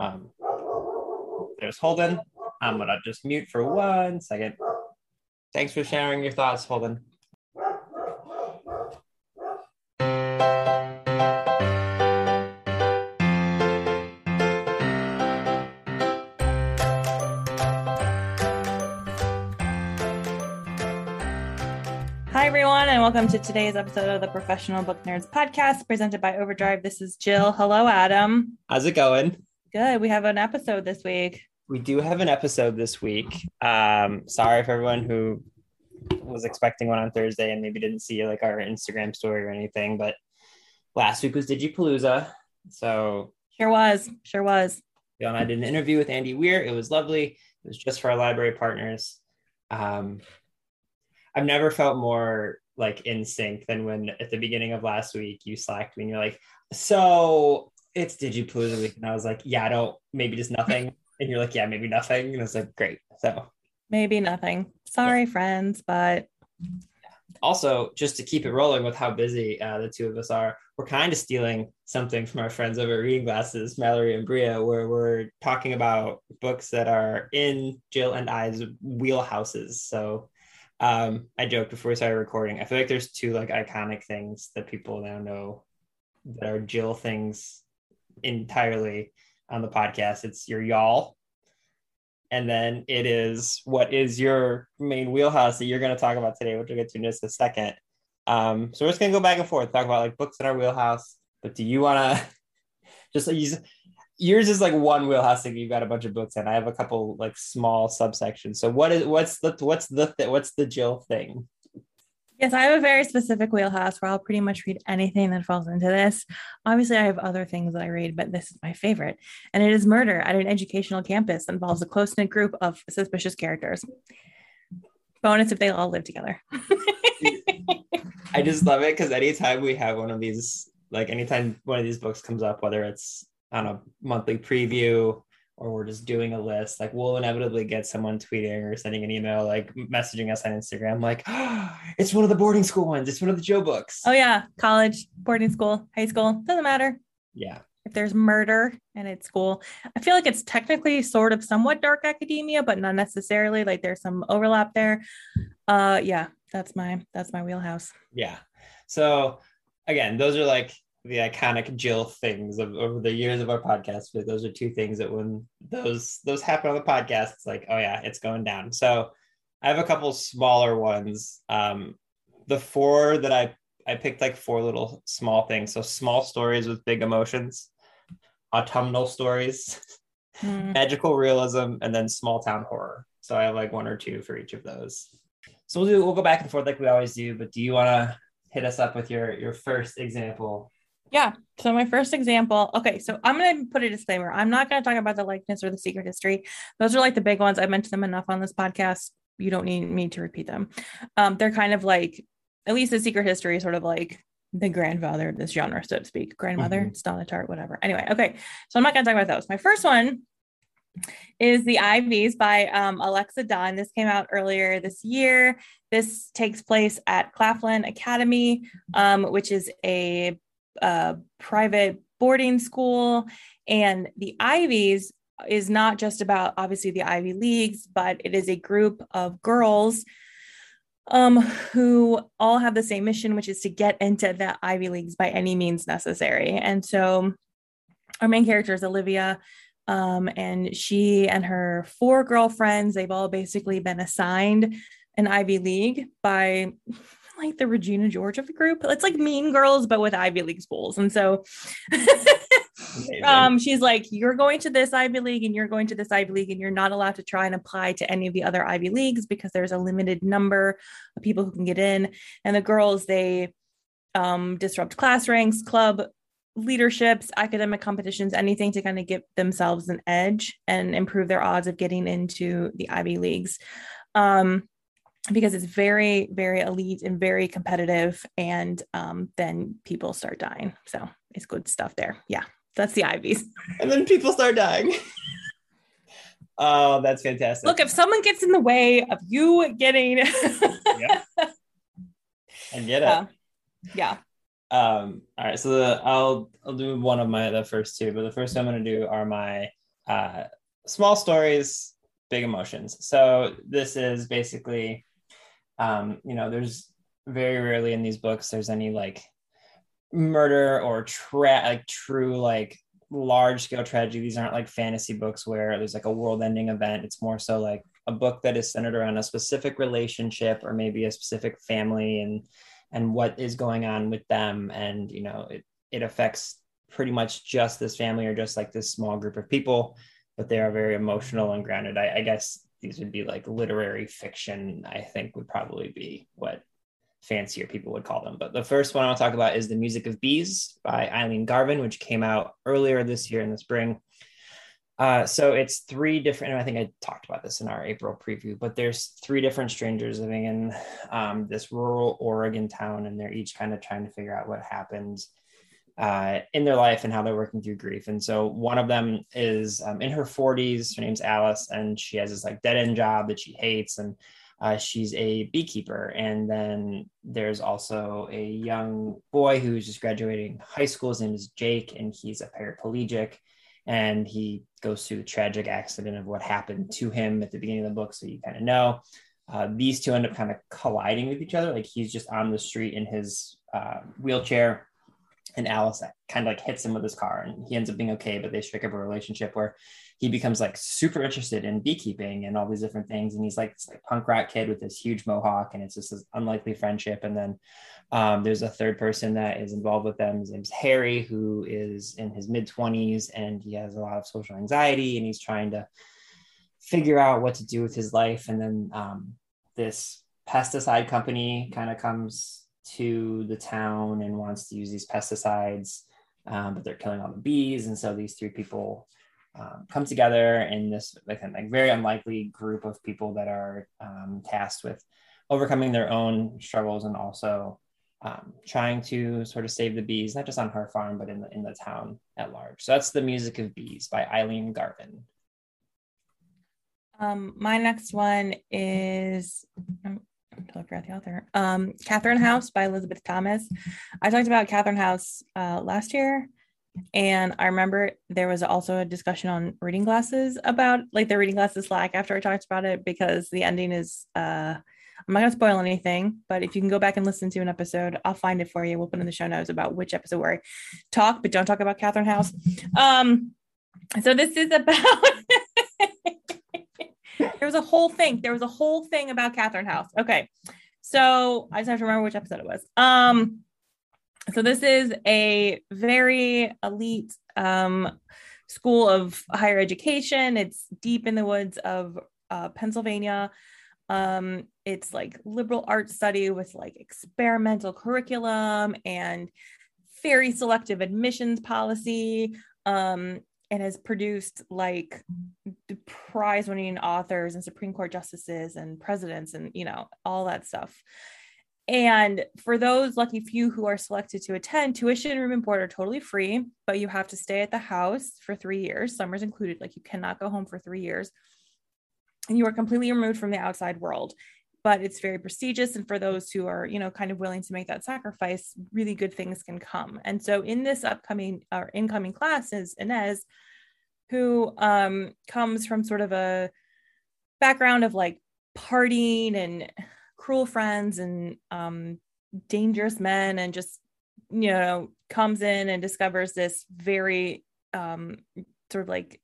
Um, there's Holden. I'm gonna just mute for one second. Thanks for sharing your thoughts, Holden. Hi, everyone, and welcome to today's episode of the Professional Book Nerds podcast presented by Overdrive. This is Jill. Hello, Adam. How's it going? Good. We have an episode this week. We do have an episode this week. Um, sorry for everyone who was expecting one on Thursday and maybe didn't see like our Instagram story or anything, but last week was Digipalooza. So Sure was. Sure was. And I did an interview with Andy Weir. It was lovely. It was just for our library partners. Um, I've never felt more like in sync than when at the beginning of last week you slacked me and you're like, so it's the week. And I was like, yeah, I don't, maybe just nothing. And you're like, yeah, maybe nothing. And I was like, great. So Maybe nothing. Sorry, friends, but also just to keep it rolling with how busy uh, the two of us are, we're kind of stealing something from our friends over at Reading Glasses, Mallory and Brea, where we're talking about books that are in Jill and I's wheelhouses. So um, I joked before we started recording. I feel like there's two like iconic things that people now know that are Jill things entirely on the podcast. It's your y'all, and then it is what is your main wheelhouse that you're going to talk about today, which we'll get to in just a second. Um, so we're just going to go back and forth, talk about like books in our wheelhouse. But do you want to just use yours is like one wheelhouse thing. You've got a bunch of books, and I have a couple like small subsections. So what is what's the what's the what's the Jill thing? Yes, I have a very specific wheelhouse where I'll pretty much read anything that falls into this. Obviously, I have other things that I read, but this is my favorite. And it is murder at an educational campus that involves a close knit group of suspicious characters. Bonus if they all live together. I just love it because anytime we have one of these, like anytime one of these books comes up, whether it's on a monthly preview or we're just doing a list, like we'll inevitably get someone tweeting or sending an email, like messaging us on Instagram, like, oh, it's one of the boarding school ones. It's one of the Joe books. oh, yeah. College, boarding school, high school, doesn't matter. Yeah. if there's murder and it's school i feel like it's technically sort of somewhat dark academia but not necessarily like there's some overlap there uh yeah that's my that's my wheelhouse Yeah. So again, those are like the iconic Jill things of over the years of our podcast. But those are two things that when those those happen on the podcast, it's like, oh yeah, it's going down. So I have a couple smaller ones. Um, the four that I I picked like four little small things. So small stories with big emotions, autumnal stories, Hmm. magical realism, and then small town horror. So I have like one or two for each of those. So we'll do we'll go back and forth like we always do. But do you want to hit us up with your your first example? Yeah so my first example okay so i'm going to put a disclaimer. I'm not going to talk about the likeness or the secret history. Those are like the big ones. I've mentioned them enough on this podcast. You don't need me to repeat them. Um, they're kind of like at least the secret history is sort of like the grandfather of this genre so to speak. Grandmother Mhm. Stella Tart, whatever. Anyway okay so i'm not going to talk about those. My first one is the Ivies by um, Alexa Donne. This came out earlier this year. This takes place at Claflin Academy, um, which is a, uh private boarding school. And the Ivies is not just about obviously the Ivy Leagues, but it is a group of girls um, who all have the same mission, which is to get into the Ivy Leagues by any means necessary. And so our main character is Olivia. Um, and she and her four girlfriends, they've all basically been assigned an Ivy League by like the Regina George of the group. It's like Mean Girls, but with Ivy League schools. And so um, she's like, You're going to this Ivy League and you're going to this Ivy League, and you're not allowed to try and apply to any of the other Ivy Leagues because there's a limited number of people who can get in. And the girls, they um, disrupt class ranks, club leaderships, academic competitions, anything to kind of give themselves an edge and improve their odds of getting into the Ivy Leagues. Um, because it's very, very elite and very competitive. And um, then people start dying. So it's good stuff there. Yeah, that's the Ivies. And then people start dying. oh, that's fantastic. Look, if someone gets in the way of you getting. yeah. I get it. Uh, yeah. Um, all right, so the, I'll I'll do one of my the first two, but the first I'm going to do are my uh, small stories, big emotions. So this is basically, um, you know, there's very rarely in these books there's any like murder or tra- like true like large scale tragedy. These aren't like fantasy books where there's like a world ending event. It's more so like a book that is centered around a specific relationship or maybe a specific family and and what is going on with them and you know it, it affects pretty much just this family or just like this small group of people but they are very emotional and grounded I, I guess these would be like literary fiction i think would probably be what fancier people would call them. But the first one i'll talk about is the music of bees by eileen garvin which came out earlier this year in the spring. Uh, so it's three different, I think I talked about this in our April preview, but there's three different strangers living in um, this rural Oregon town, and they're each kind of trying to figure out what happened uh, in their life and how they're working through grief. And so one of them is um, in her 40s. Her name's Alice, and she has this like dead end job that she hates, and uh, she's a beekeeper. And then there's also a young boy who's just graduating high school. His name is Jake, and he's a paraplegic and he goes through the tragic accident of what happened to him at the beginning of the book so you kind of know uh, these two end up kind of colliding with each other like he's just on the street in his uh, wheelchair and alice kind of like hits him with his car and he ends up being okay but they strike up a relationship where he becomes like super interested in beekeeping and all these different things and he's like this like punk rock kid with this huge mohawk and it's just this unlikely friendship and then um, there's a third person that is involved with them. His name's Harry, who is in his mid 20s and he has a lot of social anxiety and he's trying to figure out what to do with his life. And then um, this pesticide company kind of comes to the town and wants to use these pesticides, um, but they're killing all the bees. And so these three people um, come together in this like, like very unlikely group of people that are um, tasked with overcoming their own struggles and also um, trying to sort of save the bees, not just on her farm, but in the in the town at large. So that's the music of bees by Eileen Garvin. Um, my next one is I'm I forgot the author. Um, Catherine House by Elisabeth Thomas. I talked about Catherine House uh, last year, and I remember there was also a discussion on reading glasses about like the reading glasses slack after I talked about it because the ending is uh I'm not going to spoil anything, but if you can go back and listen to an episode, I'll find it for you. We'll put in the show notes about which episode where I talk, but don't talk about Catherine House. Um, so this is about. there was a whole thing. There was a whole thing about Catherine House. Okay, so I just have to remember which episode it was. Um, so this is a very elite um school of higher education. It's deep in the woods of uh, Pennsylvania. Um, it's like liberal arts study with like experimental curriculum and very selective admissions policy. Um, and has produced like prize winning authors and Supreme Court justices and presidents and, you know, all that stuff. And for those lucky few who are selected to attend, tuition, room, and board are totally free, but you have to stay at the house for three years, summers included. Like you cannot go home for three years and you are completely removed from the outside world but it's very prestigious and for those who are you know kind of willing to make that sacrifice really good things can come. And so in this upcoming or incoming class is Ines who um, comes from sort of a background of like partying and cruel friends and um, dangerous men and just you know comes in and discovers this very um, sort of like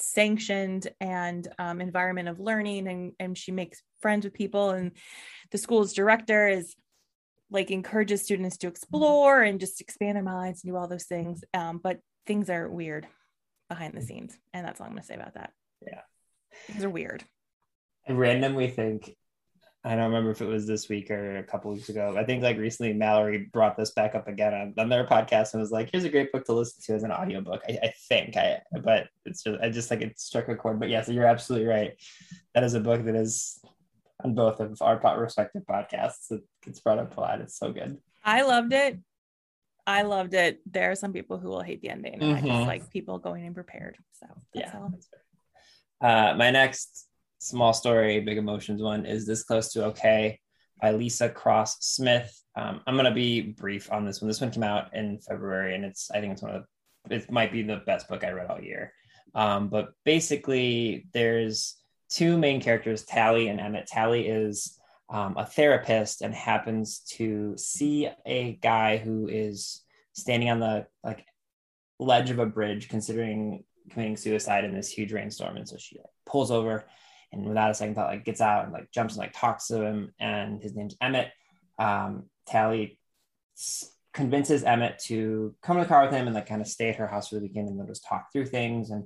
sanctioned and um, environment of learning and, and she makes friends with people and the school's director is like encourages students to explore and just expand their minds and do all those things um, but things are weird behind the scenes and that's all i'm going to say about that. Yeah. Things are weird. I randomly think I don't remember if it was this week or a couple weeks ago. I think like recently Mallory brought this back up again on, on their podcast and was like, here's a great book to listen to as an audiobook. I, I think I but it's just I just like it struck a chord. But yes, you're absolutely right. That is a book that is on both of our respective podcasts. It gets brought up a lot. It's so good. I loved it. I loved it. There are some people who will hate the ending. Mm-hmm. I just like people going in prepared. So yeah. Uh, my next small story, big emotions one is This Close to Okay by Leesa Cross-Smith. Um, I'm going to be brief on this one. This one came out in February and it's, I think it's one of the, it might be the best book I read all year. Um, but basically, there's two main characters, Tallie and Emmett. Tallie is um, a therapist and happens to see a guy who is standing on the like ledge of a bridge, considering committing suicide in this huge rainstorm. And so she like, pulls over and without a second thought, like gets out and like jumps and like talks to him. And his name's Emmett. Um, Tallie convinces Emmett to come in the car with him and like kind of stay at her house for the weekend and they'll just talk through things. And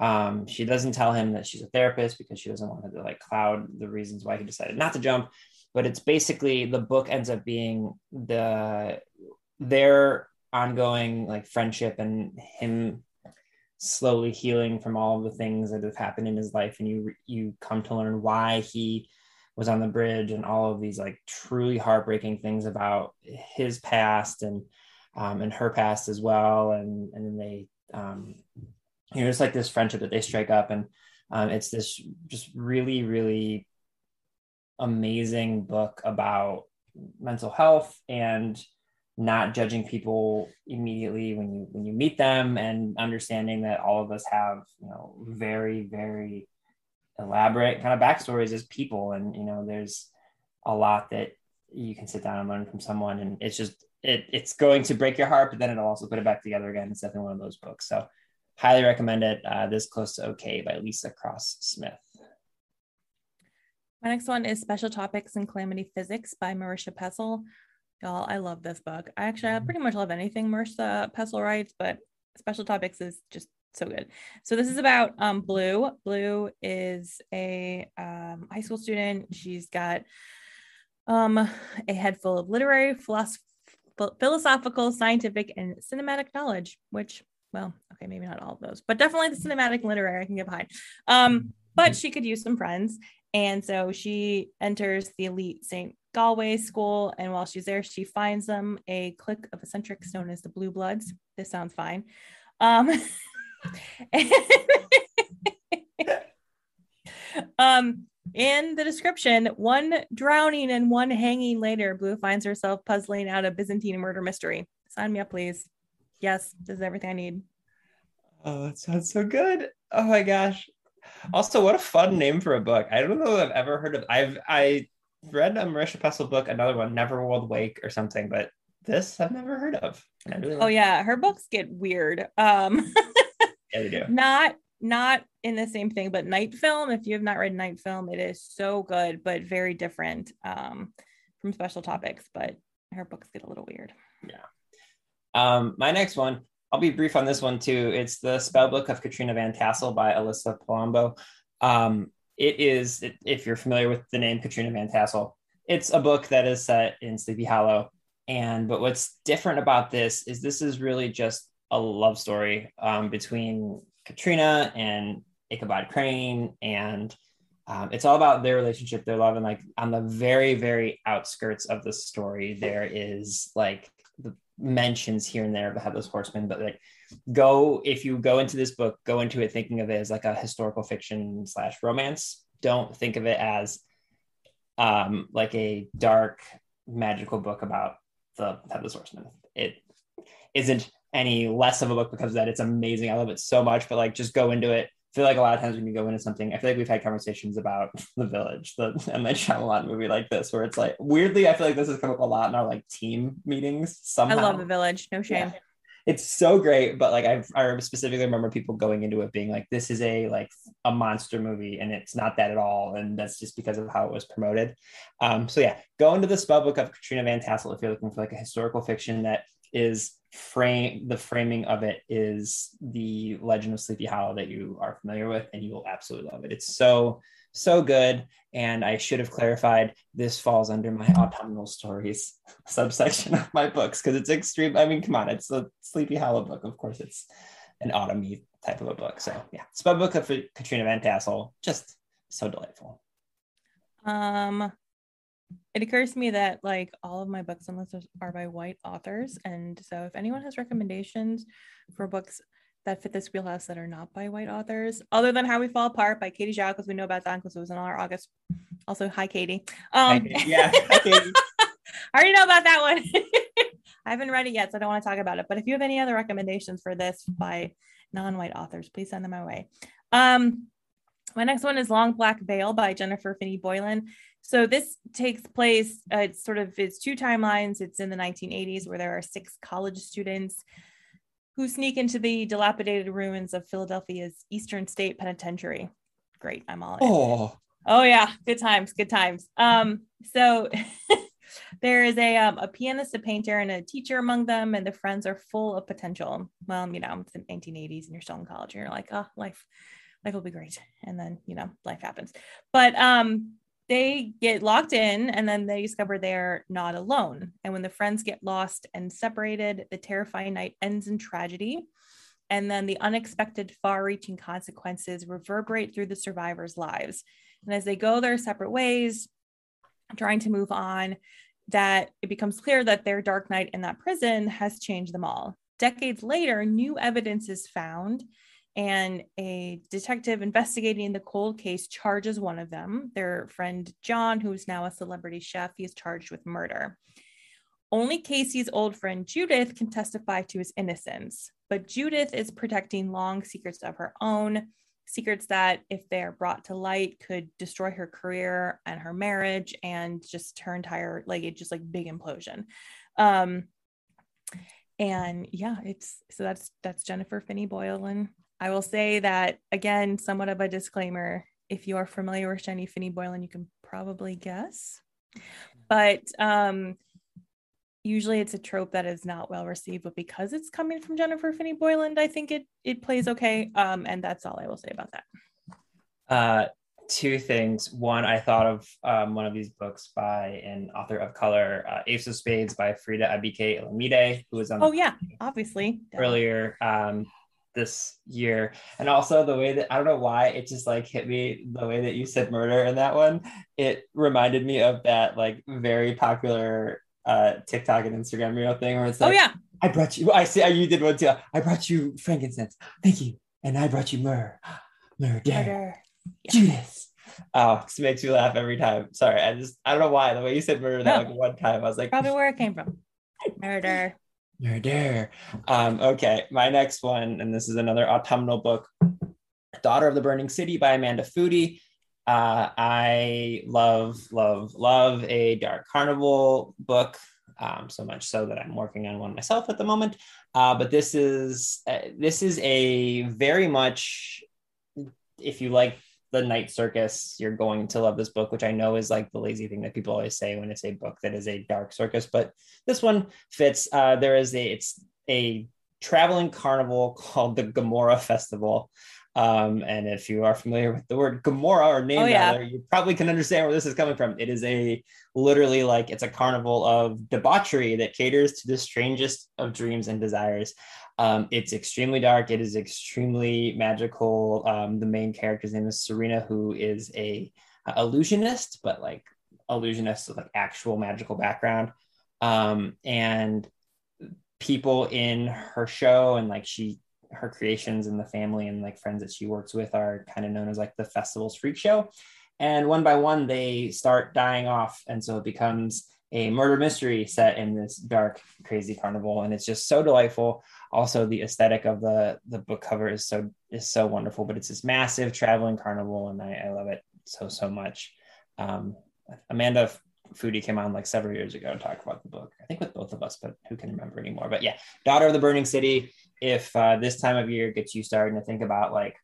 um, she doesn't tell him that she's a therapist because she doesn't want to like cloud the reasons why he decided not to jump. But it's basically the book ends up being the their ongoing like friendship and him slowly healing from all of the things that have happened in his life and you you come to learn why he was on the bridge and all of these like truly heartbreaking things about his past and um, and her past as well. And and then they um, you know it's like this friendship that they strike up and um, it's this just really really amazing book about mental health and not judging people immediately when you when you meet them and understanding that all of us have you know very very elaborate kind of backstories as people. And you know there's a lot that you can sit down and learn from someone. And it's just it, it's going to break your heart but then it'll also put it back together again it's definitely one of those books. So highly recommend it. Uh, this close to okay by Leesa Cross-Smith. My next one is special topics in calamity physics by marisha pessl Y'all, I love this book. I actually I pretty much love anything Marisha Pessl writes, but Special Topics is just so good. So this is about um, Blue. Blue is a um, high school student. She's got um, a head full of literary, philosoph- philosophical, scientific, and cinematic knowledge. Which, well, okay, maybe not all of those, but definitely the cinematic and literary I can get behind. Um, but she could use some friends, and so she enters the elite St. Gallway School. And while she's there, she finds them a clique of eccentrics known as the Blue Bloods. This sounds fine. Um, um, in the description, one drowning and one hanging later, Blue finds herself puzzling out a Byzantine murder mystery. Sign me up, please. Yes, this is everything I need. Oh, that sounds so good. Oh my gosh. Also, what a fun name for a book. I don't know if I've ever heard of I've I read a Marisha Pessl book, another one, Neverworld Wake or something, but this I've never heard of. Really oh yeah, her books get weird. Um yeah, they do. Not not in the same thing, but Night Film. If you have not read Night Film, it is so good, but very different um, from Special Topics. But her books get a little weird. Yeah. Um, my next one, I'll be brief on this one too. It's the Spell Book of Katrina Van Tassel by Alyssa Palombo. Um, it is, if you're familiar with the name Katrina Van Tassel, it's a book that is set in Sleepy Hollow. And but what's different about this is this is really just a love story um, between Katrina and Ichabod Crane, and um, it's all about their relationship, their love, and like on the very, very outskirts of the story, there is like the mentions here and there of the headless horseman, but like go if you go into this book, go into it thinking of it as like a historical fiction slash romance. Don't think of it as um like a dark magical book about the headless horseman. It isn't any less of a book because of that. It's amazing. I love it so much, but like just go into it feel like a lot of times when you go into something, I feel like we've had conversations about the village, the M. Night Shyamalan movie like this, where it's like weirdly, I feel like this has come up a lot in our like team meetings. Somehow, I love the village. No shame. Yeah. It's so great, but like I, I specifically remember people going into it being like, "This is a like a monster movie," and it's not that at all, and that's just because of how it was promoted. Um, so yeah, go into the spell book of Katrina Van Tassel if you're looking for like a historical fiction that is frame the framing of it is the legend of sleepy hollow that you are familiar with and you will absolutely love it. It's so so good and i should have clarified this falls under my autumnal stories subsection of my books because it's extreme i mean come on it's a sleepy hollow book of course it's an autumn type of a book so yeah. It's a book of katrina van tassel just so delightful. Um it occurs to me that like all of my books on list are by white authors and so if anyone has recommendations for books that fit this wheelhouse that are not by white authors other than how we fall apart by katie zhao because we know about that because it was in our august also hi katie. Um hi, yeah hi, katie. i already know about that one. I haven't read it yet so i don't want to talk about it but if you have any other recommendations for this by non-white authors please send them my way. Um my next one is long black veil by jennifer finney boylan so this takes place, uh, it's sort of, it's two timelines. It's in the 1980s where there are six college students who sneak into the dilapidated ruins of Philadelphia's Eastern State Penitentiary. Great, I'm all in. Oh, oh yeah, good times, good times. Um, so there is a um, a pianist, a painter, and a teacher among them, and the friends are full of potential. Well, you know, it's the 1980s, and you're still in college, and you're like, oh, life, life will be great, and then you know, life happens. But um, they get locked in and then they discover they're not alone. And when the friends get lost and separated, the terrifying night ends in tragedy. And then the unexpected, far reaching consequences reverberate through the survivors' lives. And as they go their separate ways, trying to move on, that it becomes clear that their dark night in that prison has changed them all. Decades later, new evidence is found and a detective investigating the cold case charges one of them, their friend John, who is now a celebrity chef. He is charged with murder. Only Casey's old friend Judith can testify to his innocence, but Judith is protecting long secrets of her own, secrets that, if they're brought to light, could destroy her career and her marriage and just her entire, like, it just like big implosion. Um, and yeah, it's so that's that's Jennifer Finney Boylan I will say that again, somewhat of a disclaimer. If you are familiar with Jenny Finney Boylan, you can probably guess. But um, usually it's a trope that is not well received, but because it's coming from Jennifer Finney Boylan, I think it it plays okay. Um, and that's all I will say about that. Uh, two things. One, I thought of um, one of these books by an author of color, uh, Ace of Spades by Faridah Àbíké-Íyímídé, who was on. Oh yeah, obviously. Earlier, um, this year. And also the way that i don't know why it just like hit me the way that you said murder in that one. It reminded me of that like very popular uh tiktok and instagram reel thing where it's oh, like oh yeah. I brought you i see you did one too. I brought you frankincense. Thank you. And i brought you myrrh. Murder, murder. Yeah. judas. Oh it makes me laugh every time. Sorry i just i don't know why. The way you said murder that like one time i was like probably where it came from. Murder Murder. Um, okay, my next one, and this is another autumnal book, Daughter of the Burning City by Amanda Foody. Uh, I love, love, love a dark carnival book. Um, so much so that I'm working on one myself at the moment. Uh, but this is uh, this is a very much, if you like the night circus you're going to love this book which i know is like the lazy thing that people always say when it's a book that is a dark circus but this one fits uh, there is a it's a traveling carnival called the Gomorrah Festival. Um, and if you are familiar with the word Gomorrah or name oh, yeah. rather, you probably can understand where this is coming from. It is a literally like it's a carnival of debauchery that caters to the strangest of dreams and desires. Um, it's extremely dark. It is extremely magical. Um, the main character's name is Sorina, who is a, a illusionist, but like illusionist with like actual magical background. Um, and people in her show and like she her creations and the family and like friends that she works with are kind of known as like the festival's freak show. And one by one, they start dying off. And so it becomes a murder mystery set in this dark, crazy carnival. And it's just so delightful also the aesthetic of the the book cover is so is so wonderful but it's this massive traveling carnival and i, I love it so so much um, amanda Foody came on like several years ago to talk about the book i think with both of us but who can remember anymore but yeah daughter of the burning city if uh, this time of year gets you starting to think about like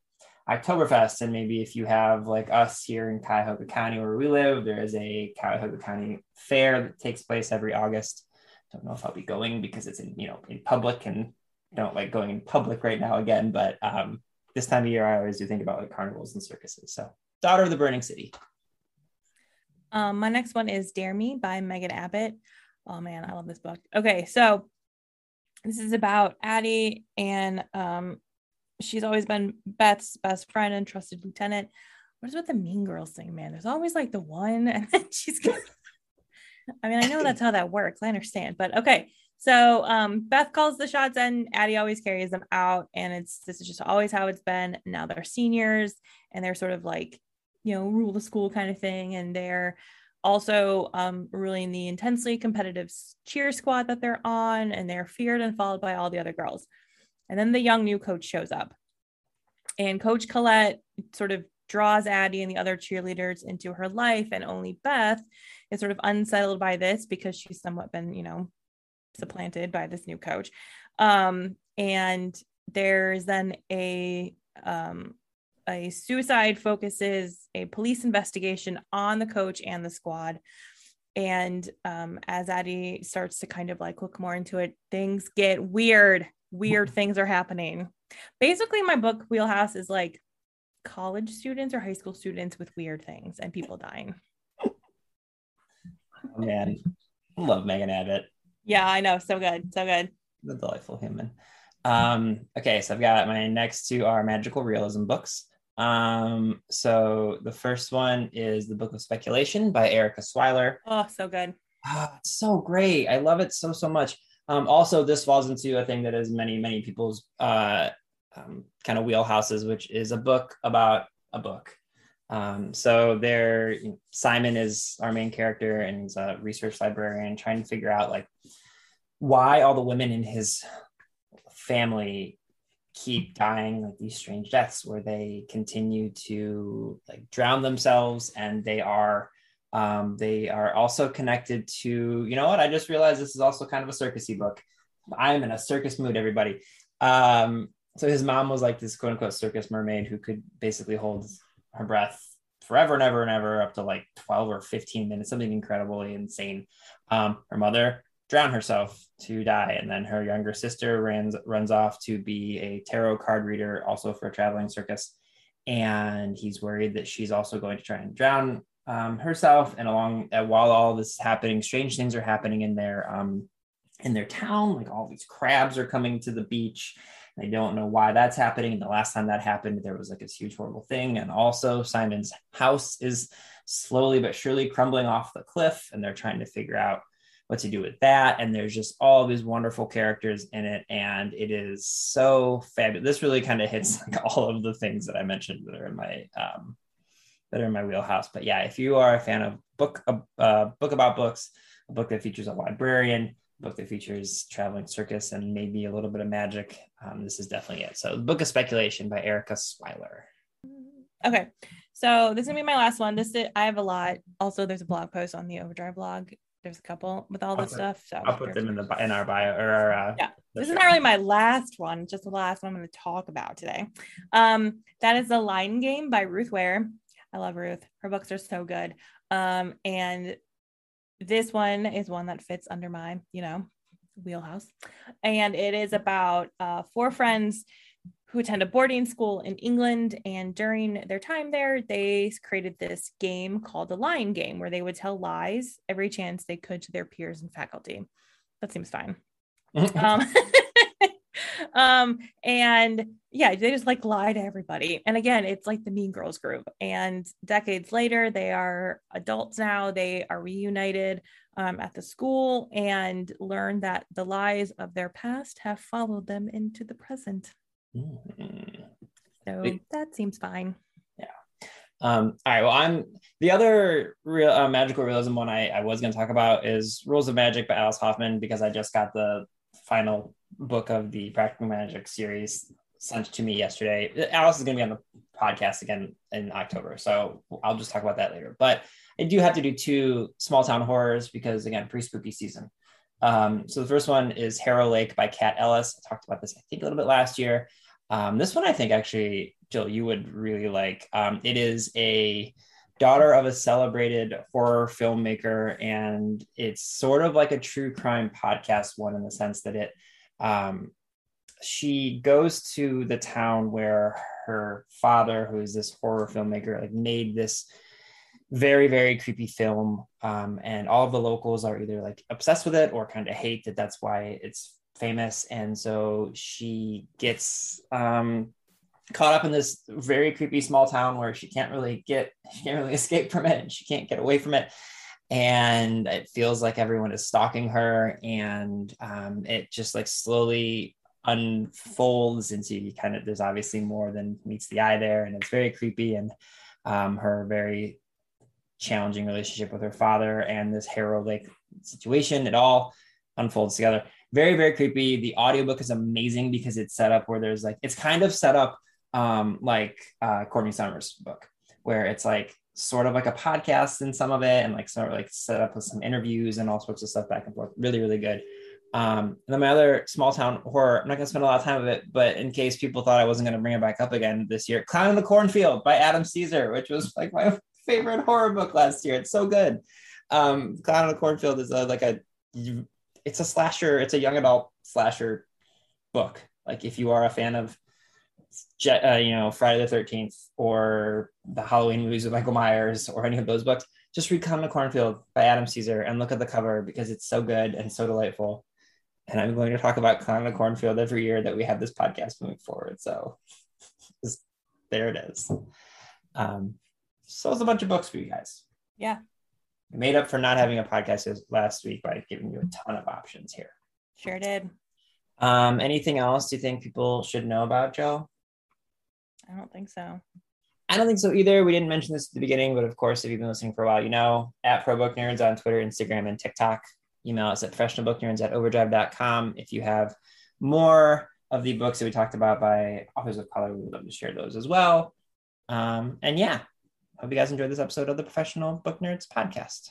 Oktoberfest, and maybe if you have like us here in Cuyahoga County where we live, there is a Cuyahoga County fair that takes place every August don't know if I'll be going because it's in you know in public and don't like going in public right now again. But um, this time of year, I always do think about like carnivals and circuses. So, Daughter of the Burning City. Um, my next one is Dare Me by Megan Abbott. Oh man, I love this book. Okay, so this is about Addie, and um, she's always been Beth's best friend and trusted lieutenant. What is with the Mean Girls thing, man? There's always like the one, and then she's. I mean, I know that's how that works. I understand, but okay. So um, Beth calls the shots and Addie always carries them out. And it's this is just always how it's been. Now they're seniors and they're sort of like, you know, rule the school kind of thing. And they're also um, ruling the intensely competitive cheer squad that they're on. And they're feared and followed by all the other girls. And then the young new coach shows up. And Coach Colette sort of draws Addie and the other cheerleaders into her life. And only Beth is sort of unsettled by this because she's somewhat been, you know, supplanted by this new coach. Um, and there's then a um, a suicide focuses a police investigation on the coach and the squad. And um, as Addie starts to kind of like look more into it, things get weird. Weird things are happening. Basically, my book wheelhouse is like college students or high school students with weird things and people dying. Oh, man, love Megan Abbott. Yeah, I know. So good. So good. The delightful human. Um, okay, so I've got my next two are magical realism books. Um, so the first one is the Book of Speculation by Erika Swyler. Oh, so good. Oh, it's so great. I love it so so much. Um, also, this falls into a thing that is many many people's uh, um, kind of wheelhouses, which is a book about a book. Um, so there, Simon is our main character, and he's a research librarian trying to figure out like why all the women in his family keep dying like these strange deaths where they continue to like drown themselves and they are um, they are also connected to you know what i just realized this is also kind of a circusy book i'm in a circus mood everybody um, so his mom was like this quote unquote circus mermaid who could basically hold her breath forever and ever and ever up to like 12 or 15 minutes, something incredibly insane. Um, her mother drowned herself to die. And then her younger sister runs, runs off to be a tarot card reader, also for a traveling circus. And he's worried that she's also going to try and drown um, herself. And along uh, while all this is happening, strange things are happening in their um, in their town. Like all these crabs are coming to the beach they don't know why that's happening. And the last time that happened, there was like this huge, horrible thing. And also, Simon's house is slowly but surely crumbling off the cliff, and they're trying to figure out what to do with that. And there's just all these wonderful characters in it, and it is so fabulous. This really kind of hits like all of the things that I mentioned that are in my um, that are in my wheelhouse. But yeah, if you are a fan of book a uh, book about books, a book that features a librarian, a book that features traveling circus and maybe a little bit of magic. Um, this is definitely it. So, Book of Speculation by Erika Swyler. Okay, so this is gonna be my last one. This is, I have a lot. Also, there's a blog post on the Overdrive blog. There's a couple with all this stuff. So I'll put them in the in our bio or our. Uh, yeah, this is not really my last one. Just the last one I'm going to talk about today. Um, that is the Lying Game by Ruth Ware. I love Ruth. Her books are so good. Um, and this one is one that fits under my, you know, wheelhouse. And it is about uh, four friends who attend a boarding school in England. And during their time there, they created this game called the Lying Game, where they would tell lies every chance they could to their peers and faculty. That seems fine. um, um, and yeah, they just like lie to everybody. And again, it's like the Mean Girls group. And decades later, they are adults now. They are reunited um, at the school and learn that the lies of their past have followed them into the present. Mm-hmm. So that seems fine. Yeah. Um, all right. Well, I'm the other real uh, magical realism one I, I was going to talk about is Rules of Magic by Alice Hoffman because I just got the final book of the Practical Magic series sent to me yesterday. Alice is going to be on the podcast again in October, so I'll just talk about that later. But I do have to do two small town horrors because again, pre spooky season. Um, so the first one is Harrow Lake by Kat Ellis. I talked about this I think a little bit last year. Um, this one I think actually, Jill, you would really like. Um, it is a daughter of a celebrated horror filmmaker, and it's sort of like a true crime podcast one in the sense that it um, she goes to the town where her father, who is this horror filmmaker, like made this very very creepy film. Um, and all of the locals are either like obsessed with it or kind of hate that that's why it's famous. And so she gets um, caught up in this very creepy small town where she can't really get she can't really escape from it and she can't get away from it and it feels like everyone is stalking her and um, it just like slowly unfolds into you kind of there's obviously more than meets the eye there and it's very creepy and um, her very challenging relationship with her father and this heraldic situation it all unfolds together. Very very creepy. The audiobook is amazing because it's set up where there's like it's kind of set up um, like uh, Courtney Summers' book, where it's like sort of like a podcast in some of it, and like sort of like set up with some interviews and all sorts of stuff back and forth. Really, really good. Um, and then my other small town horror, I'm not gonna spend a lot of time with it, but in case people thought I wasn't gonna bring it back up again this year, Clown in the Cornfield by Adam Cesare, which was like my favorite horror book last year. It's so good. Um, Clown in the Cornfield is a, like a, it's a slasher, it's a young adult slasher book. Like if you are a fan of uh, you know, Friday the 13th or the Halloween movies with Michael Myers or any of those books, just read the Cornfield by Adam Cesare and look at the cover because it's so good and so delightful. And I'm going to talk about the Cornfield every year that we have this podcast moving forward. So just, there it is. Um, so it's a bunch of books for you guys. Yeah. Made up for not having a podcast last week by giving you a ton of options here. Sure did. Um, anything else do you think people should know about Joe? I don't think so. I don't think so either. We didn't mention this at the beginning, but of course, if you've been listening for a while, you know, at Pro Book Nerds on Twitter, Instagram, and TikTok. Email us at professionalbooknerds at overdrive.com. If you have more of the books that we talked about by authors of color, we would love to share those as well. Um, and yeah, hope you guys enjoyed this episode of the Professional Book Nerds podcast.